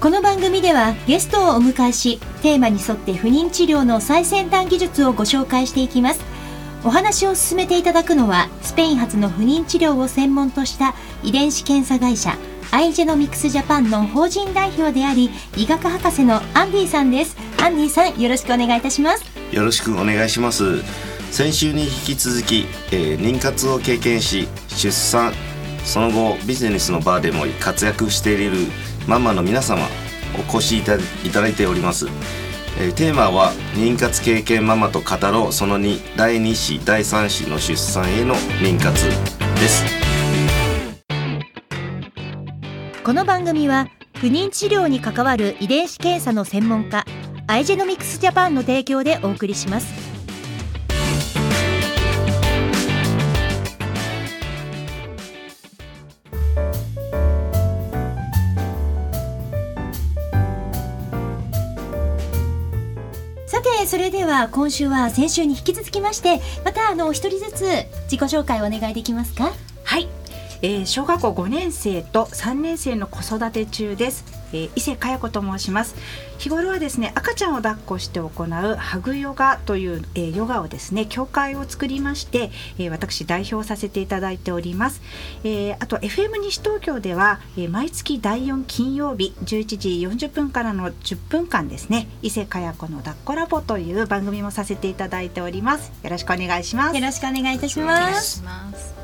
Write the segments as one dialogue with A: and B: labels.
A: この番組ではゲストをお迎えしテーマに沿って不妊治療の最先端技術をご紹介していきます。お話を進めていただくのはスペイン発の不妊治療を専門とした遺伝子検査会社アイジェノミクスジャパンの法人代表であり医学博士のアンディさんです。アンディさんよろしくお願いいたします。
B: よろしくお願いします。先週に引き続き、えー、妊活を経験し出産その後ビジネスの場でも活躍しているママの皆様お越しいただいております、えー、テーマは妊活経験ママと語ろう。その2第2子第3子の出産への妊活です。
A: この番組は不妊治療に関わる遺伝子検査の専門家アイジェノミクスジャパンの提供でお送りします。それでは今週は先週に引き続きましてまたあの一人ずつ自己紹介をお願いできますか？
C: はい。えー、小学校5年生と3年生の子育て中です、えー、伊勢佳代子と申します。日頃はですね赤ちゃんを抱っこして行うハグヨガという、えー、ヨガをですね協会を作りまして、えー、私代表させていただいております、えー、あと FM 西東京では、えー、毎月第4金曜日11時40分からの10分間ですね伊勢佳代子の抱っこラボという番組もさせていただいております。よろしくお願いします。
A: よろしくお願いいたします。
D: はい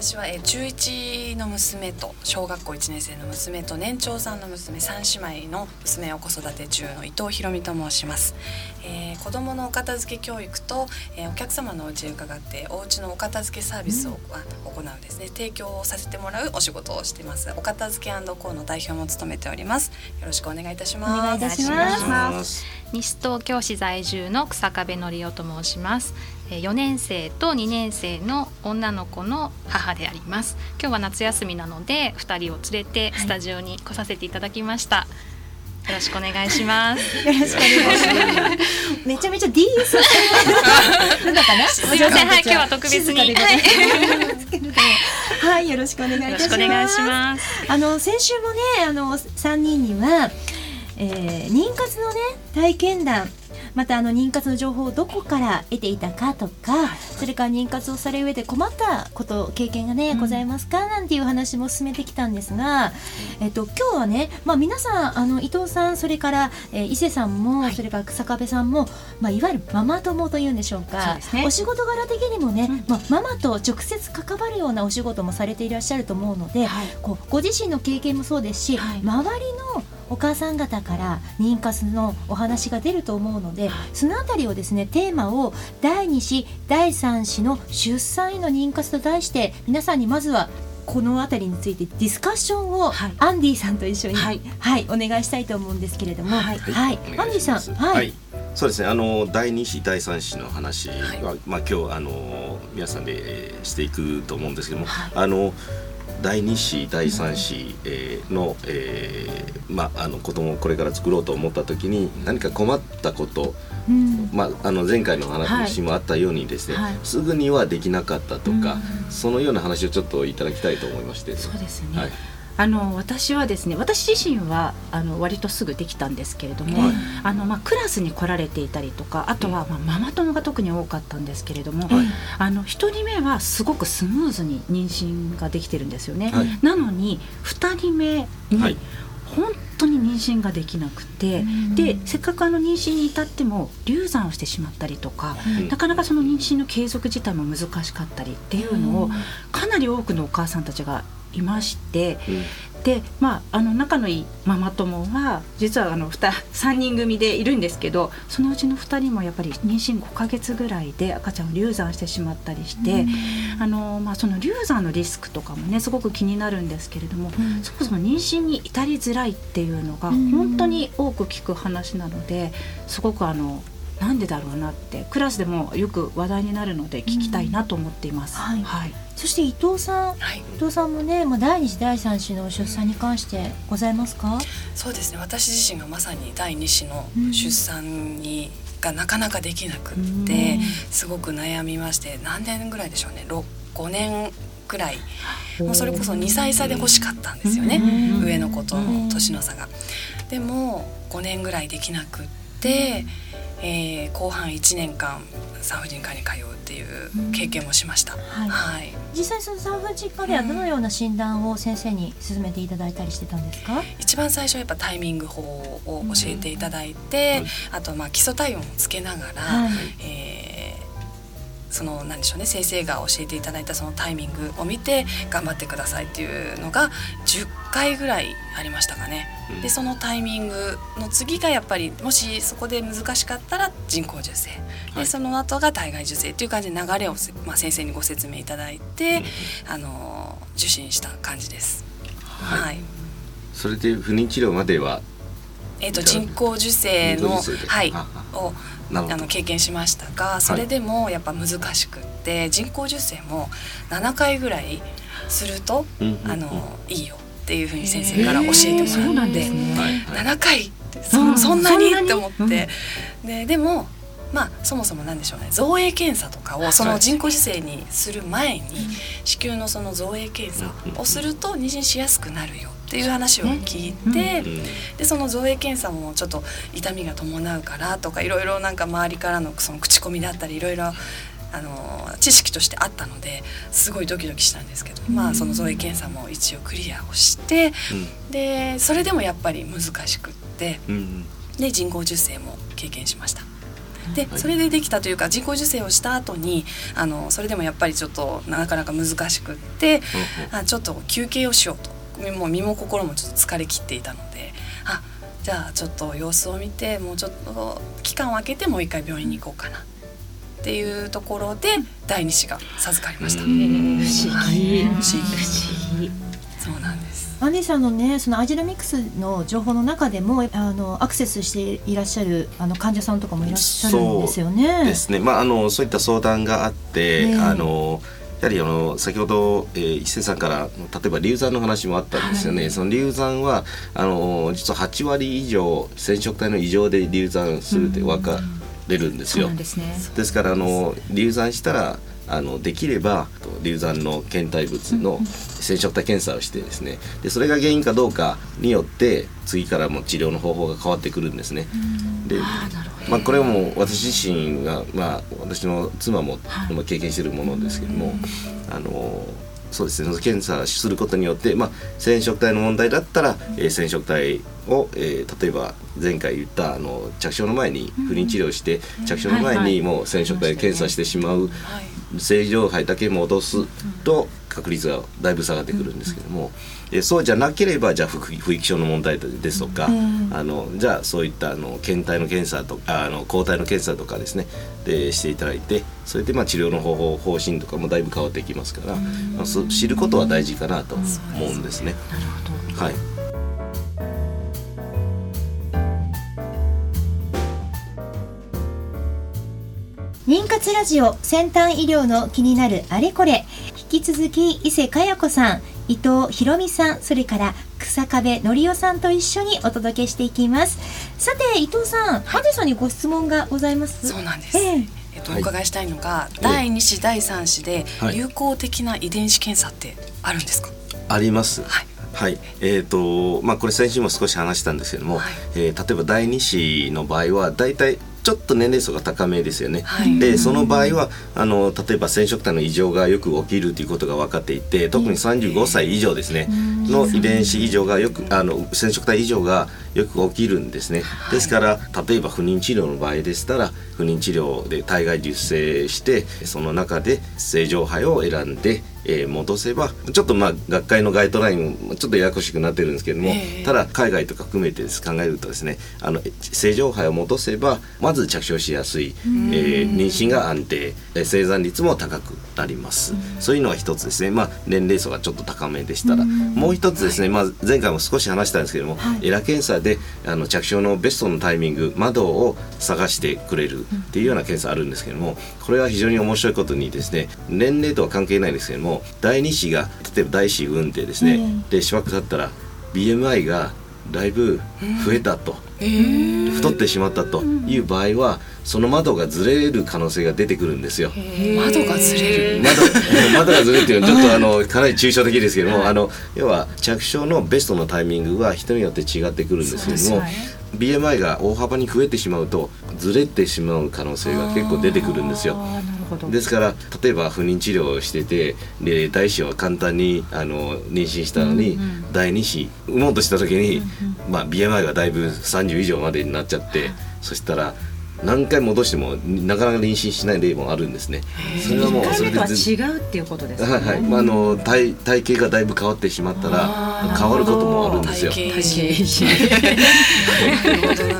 D: 私は、えー、中1の娘と小学校1年生の娘と年長さんの娘3姉妹の娘を子育て中の伊藤ひろみと申します、えー、子どものお片付け教育と、えー、お客様のお家へ伺ってお家のお片付けサービスを、うん、行うんですね。提供をさせてもらうお仕事をしています。お片付けコの代表も務めております。よろしくお願いいたします。
A: お願いいたします
E: 西東京市在住の草壁則夫と申します4年生と2年生の女の子の母であります今日は夏休みなので2人を連れてスタジオに来させていただきました、はい、よろしくお願いします。
A: よろしくお願いします。めちゃめちゃ D スなのかな。
E: すみません、はい、今日は特別に。はい、
A: はい、よろしくお願いいたします。あの先週もね、あの三人には、えー、妊活のね体験談。またあの妊活の情報をどこから得ていたかとかそれから妊活をされる上で困ったこと経験がね、うん、ございますかなんていう話も進めてきたんですが、えっと、今日はね、まあ、皆さんあの伊藤さんそれから、えー、伊勢さんも、はい、それから草壁さんも、まあ、いわゆるママ友というんでしょうか、ね、お仕事柄的にもね、うん、まあ、ママと直接関わるようなお仕事もされていらっしゃると思うので、はい、こうご自身の経験もそうですし、はい、周りのお母さん方から妊活のお話が出ると思うのでそのあたりをですねテーマを第2子第3子の出産への妊活と題して皆さんにまずはこの辺りについてディスカッションを、はい、アンディさんと一緒に、はい、はい、お願いしたいと思うんですけれども、はい、はい、アンディさん、はい、
B: そうですね。あの第二子、第三子の話は、まあ今日あの皆さんでしていくと思うんですけども、あの第2子第3子、えー、の、えー、まああの子供をこれから作ろうと思った時に何か困ったこと、うん、まああの前回の話もあったようにですね、はい、すぐにはできなかったとか、うん、そのような話をちょっといただきたいと思いまして、
C: そうですね。はいあの私はですね私自身はあの割とすぐできたんですけれども、はい、あのまあ、クラスに来られていたりとかあとは、まあ、ママ友が特に多かったんですけれども、はい、あの1人目はすごくスムーズに妊娠ができてるんですよね。はい、なのに2人目に、本当に妊娠ができなくて、でせっかくあの妊娠に至っても流産をしてしまったりとか、うん、なかなかその妊娠の継続自体も難しかったりっていうのをかなり多くのお母さんたちがいまして、うん、でまああの仲のいいママ友は実はあの 3, 3人組でいるんですけどそのうちの2人もやっぱり妊娠5ヶ月ぐらいで赤ちゃんを流産してしまったりして、うん、あのまあ、その流産のリスクとかもねすごく気になるんですけれども、うん、そもそも妊娠に至りづらいっていうのが本当に多く聞く話なのですごくあのなんでだろうなってクラスでもよく話題になるので聞きたいなと思っています。
A: はい、はい、そして伊藤さん、はい、伊藤さんもね、まあ、第二子第三子の出産に関してございますか、
D: そうですね。私自身がまさに第二子の出産に、がなかなかできなくって、すごく悩みまして何年ぐらいでしょうね？5年くらい。もうそれこそ2歳差で欲しかったんですよね。上の子との年の差が。でも5年ぐらいできなくって、えー、後半1年間産婦人科に通うっていう経験もしまし
A: た、はい、はい、実際その産婦人科ではどのような診断を先生に進めていただいたりしてたんですか、
D: 一番最初はやっぱタイミング法を教えていただいて、うん、あとまあ基礎体温をつけながら、はい、えーその何でしょうね先生が教えていただいたそのタイミングを見て頑張ってくださいっていうのが10回ぐらいありましたかね。でそのタイミングの次がやっぱりもしそこで難しかったら人工授精。でその後が体外受精っていう感じで流れを、まあ、先生にご説明いただいて、あの受診した感じです。はい、はい、
B: それで不妊治療までは
D: えーと、人工授精のはい。をあの経験しましたがそれでもやっぱ難しくって、はい、人工授精も7回ぐらいすると、あのいいよっていうふうに先生から教えてもらって、ね、7回ってそそんなにって思って、ででもまあそもそもなんでしょうね。造影検査とかをその人工授精にする前に子宮のその造影検査をすると妊娠しやすくなるよっていう話を聞いて、でその造影検査もちょっと痛みが伴うからとかいろいろなんか周りからのその口コミだったりいろいろあの知識としてあったのですごいドキドキしたんですけど、まあその造影検査も一応クリアをして、でそれでもやっぱり難しくって、で人工授精も経験しました。でそれでできたというか人工授精をした後にあのそれでもやっぱりちょっとなかなか難しくって、あちょっと休憩をしようともう身も心もちょっと疲れ切っていたのであじゃあちょっと様子を見てもうちょっと期間を空けてもう一回病院に行こうかなっていうところで第二子が授かりました。不思
C: 議不思議不
D: 思議そうなんです。
A: アンディさんのねそのアジロミックスの情報の中でもあのアクセスしていらっしゃるあの患者さんとかもいらっしゃるんですよね。
B: そうですね。まああのそういった相談があって、ね、あの。やはりあの先ほど、えー、伊勢さんから例えば流産の話もあったんですよね、はい、その流産はあの実は8割以上染色体の異常で流産するって分かれるんですよ。ですね、ですからあの流産したらあのできれば流産の検体物の染色体検査をしてですね。でそれが原因かどうかによって次からも治療の方法が変わってくるんですね。でまあ、これも私自身が、まあ、私の妻も経験しているものですけども、あのそうですね検査することによって、まあ、染色体の問題だったら、えー、染色体を、えー、例えば前回言ったあの着床の前に不妊治療して、着床の前にもう染色体検査してしまう、正常肺だけ戻すと確率がだいぶ下がってくるんですけども、えそうじゃなければじゃあ不育症の問題ですとか、あのじゃあそういったあの検体の検査とかあの抗体の検査とかですね。でしていただいてそれでまあ治療の方法方針とかもだいぶ変わってきますから、まあ、知ることは大事かなと思うんですね。はい。
A: 妊活ラジオ先端医療の気になるあれこれ引き続き伊勢佳代子さん伊藤博美さんそれから草壁則夫さんと一緒にお届けしていきます。さて伊藤さん、ハデさんにご質問がございます。
D: そうなんです、えーえっと、お伺いしたいのが、はい、第2子第3子で有効的な遺伝子検査ってあるんですか、
B: あります、はい。はい、えーとまあ、これ先週も少し話したんですけども、はい、えー、例えば第2子の場合は大体ちょっと年齢層が高めですよね。はい、でその場合はあの例えば染色体の異常がよく起きるということが分かっていて特に35歳以上ですね、の遺伝子異常がよくあの染色体異常がよく起きるんですね。ですから例えば不妊治療の場合でしたら不妊治療で体外受精してその中で正常肺を選んでえー、戻せばちょっとまあ学会のガイドラインもちょっとややこしくなってるんですけども、えー、ただ海外とか含めて考えるとですねあの正常肺を戻せばまず着床しやすい、えー、妊娠が安定生産率も高くなります。そういうのが一つですね。まあ年齢層がちょっと高めでしたら。もう一つですね、はい、まあ、前回も少し話したんですけども、はい、エラ検査ーであの着床のベストのタイミング窓を探してくれるっていうような検査あるんですけどもこれは非常に面白いことにですね年齢とは関係ないんですけども第2子が例えば第4産んでですね、でしばらく経ったら BMI がだいぶ増えたと、太ってしまったという場合はその窓がずれる可能性が出てくるんですよ。
D: 窓がずれる。
B: 窓 窓がずれるっていうのはちょっとあのかなり抽象的ですけども、あの要は着床のベストのタイミングは人によって違ってくるんですけども、BMI が大幅に増えてしまうとずれてしまう可能性が結構出てくるんですよ。ですから例えば不妊治療をしててで第一子は簡単にあの妊娠したのに、うんうん、第二子産もうとした時に、うんうん、まあ、BMI がだいぶ30以上までになっちゃって、そしたら何回戻してもなかなか妊娠しない例もあるんですね。
C: それはもうそれで違うっていうことですね。はいはい。
B: まああの体体型がだいぶ変わってしまったら変わることもあるんですよ。
C: 体型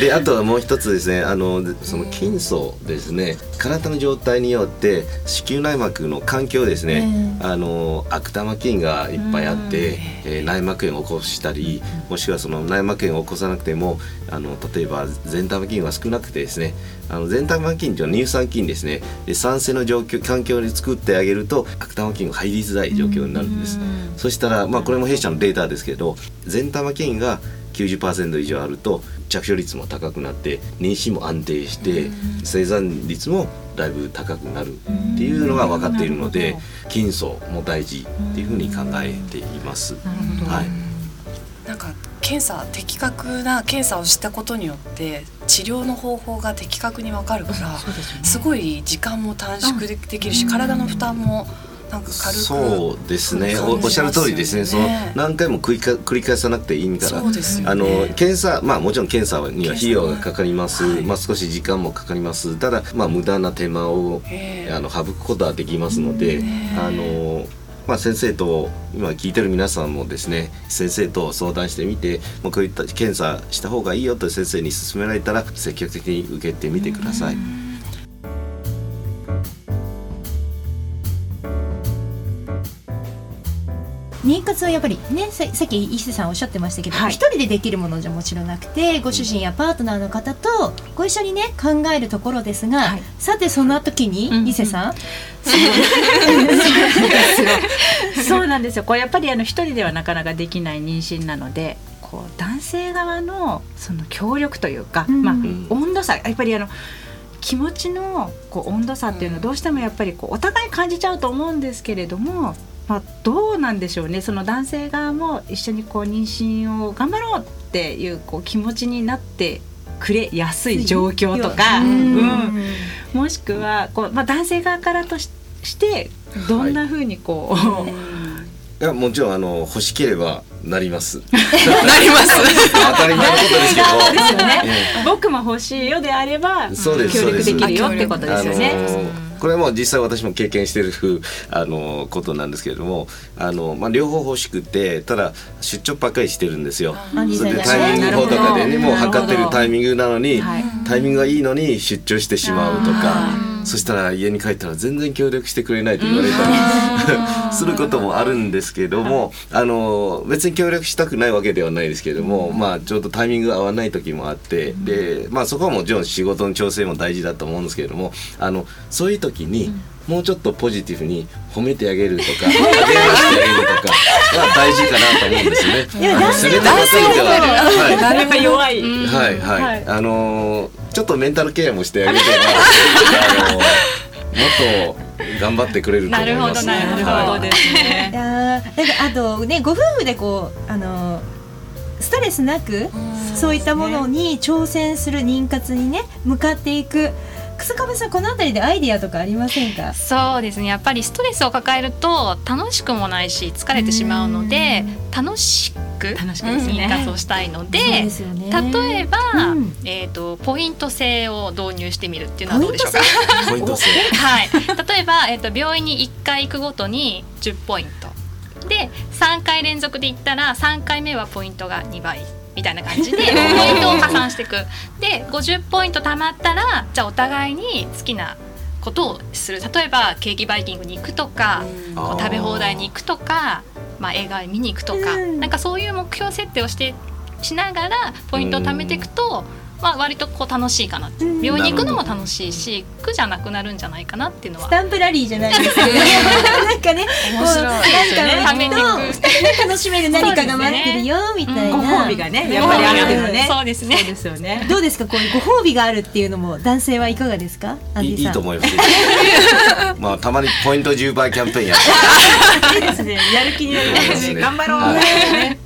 B: であとはもう一つですねあのその筋層ですね体の状態によって子宮内膜の環境ですね、あの悪玉菌がいっぱいあって、えー、内膜炎を起こしたりもしくはその内膜炎を起こさなくてもあの例えば善玉菌が少なくてですねあの善玉菌というのは乳酸菌ですね。で酸性の状況環境に作ってあげると悪玉菌が入りづらい状況になるんです。そしたらまあこれも弊社のデータですけど善玉菌が90%以上あると着床率も高くなって妊娠も安定して生産率もだいぶ高くなるっていうのが分かっているので筋層も大事っていうふうに考えています。はい、
D: なんか検査的確な検査をしたことによって治療の方法が的確に分かるから、すごい時間も短縮できるし、体の負担もなんか軽く
B: そうですね。おっしゃる通りですね。その何回も繰りか繰り返さなくていいから、ね、あの検査まあもちろん検査には費用がかかります、はい、まあ少し時間もかかります。ただまあ無駄な手間をあの省くことはできますのであのまあ、先生と今聞いてる皆さんもですね先生と相談してみてもうこういった検査した方がいいよと先生に勧められたら積極的に受けてみてください。
A: 妊活はやっぱりねさっき石瀬さんおっしゃってましたけど一、はい、人でできるものじゃもちろんなくてご主人やパートナーの方とご一緒にね考えるところですが、はい、さてその時に、うん、伊勢さん、
C: そうなんですよ。これやっぱりあの一人ではなかなかできない妊娠なのでこう男性側のその協力というか、うん、まあ、温度差やっぱりあの気持ちのこう温度差っていうのはどうしてもやっぱりこうお互い感じちゃうと思うんですけれどもまあ、どうなんでしょうねその男性側も一緒にこう妊娠を頑張ろうっていうこう気持ちになってくれやすい状況とか、うん、もしくはこう、まあ、男性側からとしてどんなふうにこう、はい、
B: いやもちろんあの欲しければなります。な
D: ります。
B: 当たり前のことですけど。
C: ですよね。僕も欲しいよであれば協力できるよってことですよね。
B: これも実際私も経験してるあのことなんですけれどもあの、まあ、両方欲しくてただ出張ばっかりしてるんですよ。それでタイミング法とかでねもう測ってるタイミングなのに、タイミングがいいのに出張してしまうとか。そしたら家に帰ったら全然協力してくれないと言われたり することもあるんですけどもあの別に協力したくないわけではないですけども、まあちょうどタイミングが合わない時もあってでまあそこはもちろん仕事の調整も大事だと思うんですけれどもあのそういう時に、もうちょっとポジティブに褒めてあげるとか励ましてあげるとかが大事かなと思うんですね。いや男性
C: 男性では
B: はい、
C: 誰か弱い。
B: はいはい、はい、あのー、ちょっとメンタルケアもしてあげればあのー、もっと頑張ってくれると思います、
C: ね。なるほどなるほどですね。いや
A: なんかあとねご夫婦でこうあのーストレスなくそういったものに挑戦する妊活にね向かっていく。草壁さんこの辺りでアイディアとかありませんか？
E: そうですね。やっぱりストレスを抱えると楽しくもないし疲れてしまうので楽しく楽しく妊活をしたいので、ね、例えば、うん、えーと、ポイント制を導入してみるっていうのはどうでしょうか？
B: ポイント制？
E: はい。例えば、えーと、病院に1回行くごとに10ポイントで3回連続で行ったら3回目はポイントが2倍みたいな感じで ポイントを加算していく。で50ポイント貯まったらじゃあお互いに好きなことをする。例えばケーキバイキングに行くとか、こう食べ放題に行くとか、まあ、映画見に行くとか、うん、なんかそういう目標設定をしてしながらポイントを貯めていくと、まあ、割とこう楽しいかなって。病院に行くのも楽しいし苦じゃなくなるんじゃないかなっていうのは。
A: スタンプラリーじゃないですけど なんかね
D: 面白い。
A: なんかね2人で楽しめる何かが待ってるよみたいな、
C: ご褒美がねやっぱりあるのね。
E: そうですね。
C: そうですよね。
A: どうですか？こういうご褒美があるっていうのも男性はいかがですか？アンディさん。
B: いいいと思います。まあたまにポイント10倍キャンペーンやって
C: いいですね。やる気になりますね。頑張ろう。
B: はい。
C: ね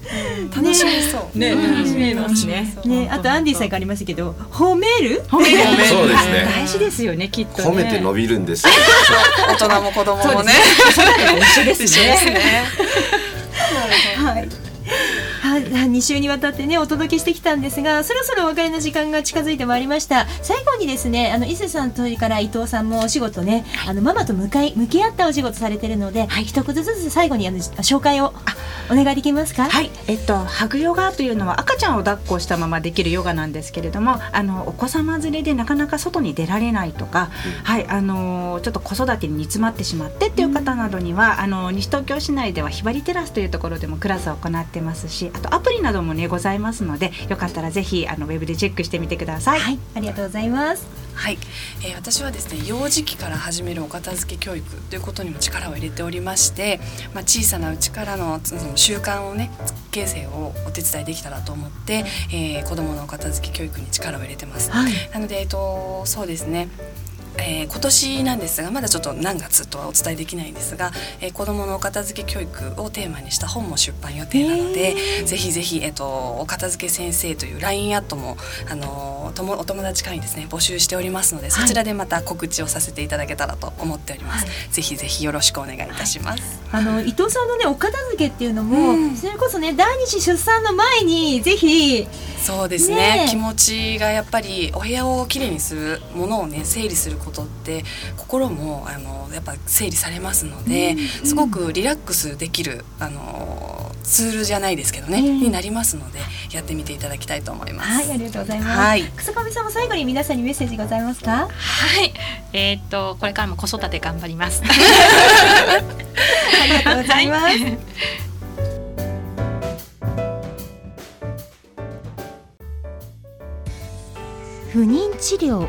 D: 楽しみそう。
C: ね楽しめますね。
A: ね、あとアンディさんがありましたけど褒める？
C: 褒める。
B: そうですね。
C: 大事ですよねきっとね。
B: 褒めて伸びるんですよ。
D: 大人も子供もね。
C: 一緒 ですね。
A: はい。は2週にわたってねお届けしてきたんですがそろそろお別れの時間が近づいてまいりました。最後にですねあの伊勢さんとそれから伊藤さんもお仕事ねあのママと向かい向き合ったお仕事されてるので、一言ずつ最後にあの紹介をお願いできますか？
C: はい、えっとハグヨガというのは赤ちゃんを抱っこしたままできるヨガなんですけれども、あのお子様連れでなかなか外に出られないとか、はい、あのちょっと子育てに煮詰まってしまってっていう方などには、あの西東京市内ではひばりテラスというところでもクラスを行ってますし、あとアプリなどもねございますので、よかったらぜひあのウェブでチェックしてみてください。
A: はい。ありがとうございます
D: はい、えー私はですね幼児期から始めるお片付け教育ということにも力を入れておりまして、まあ、小さなうちからのその習慣をね形成をお手伝いできたらと思って、えー子どものお片付け教育に力を入れてます。
A: はい。
D: なので、えっと、そうですねえー今年なんですがまだちょっと何月とはお伝えできないんですが、えー子どものお片付け教育をテーマにした本も出版予定なので、ぜひぜひ、えっとお片付け先生という LINE アットも、あのーともお友達会にですね募集しておりますので、そちらでまた告知をさせていただけたらと思っております、ぜひぜひよろしくお願いいたします、
A: あの伊藤さんのねお片付けっていうのも、
D: うん。
A: それこそね第二子出産の前にぜひ
D: そうですね。
A: ねえ。
D: 気持ちがやっぱりお部屋をきれいにするものをね整理することって心もあのやっぱ整理されますので、すごくリラックスできるあのツールじゃないですけどね、
A: うん。
D: になりますのでやってみていただきたいと思います。
A: はいありがとうございます、
D: はい。
A: 草上さんも最後に皆さんにメッセージございますか？
E: はい。えーっとこれからも子育て頑張ります。
A: ありがとうございます、不妊治療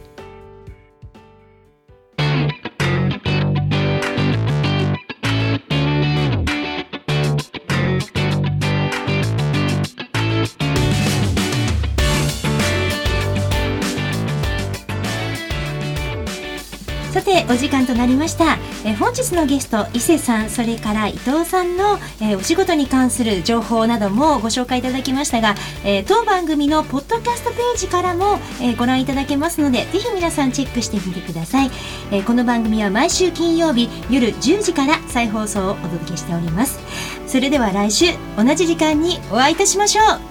A: 時間となりました、え本日のゲスト伊勢さんそれから伊藤さんの、えお仕事に関する情報などもご紹介いただきましたが、え当番組のポッドキャストページからも、えご覧いただけますのでぜひ皆さんチェックしてみてください、えこの番組は毎週金曜日夜10時から再放送をお届けしております。それでは来週同じ時間にお会いいたしましょう。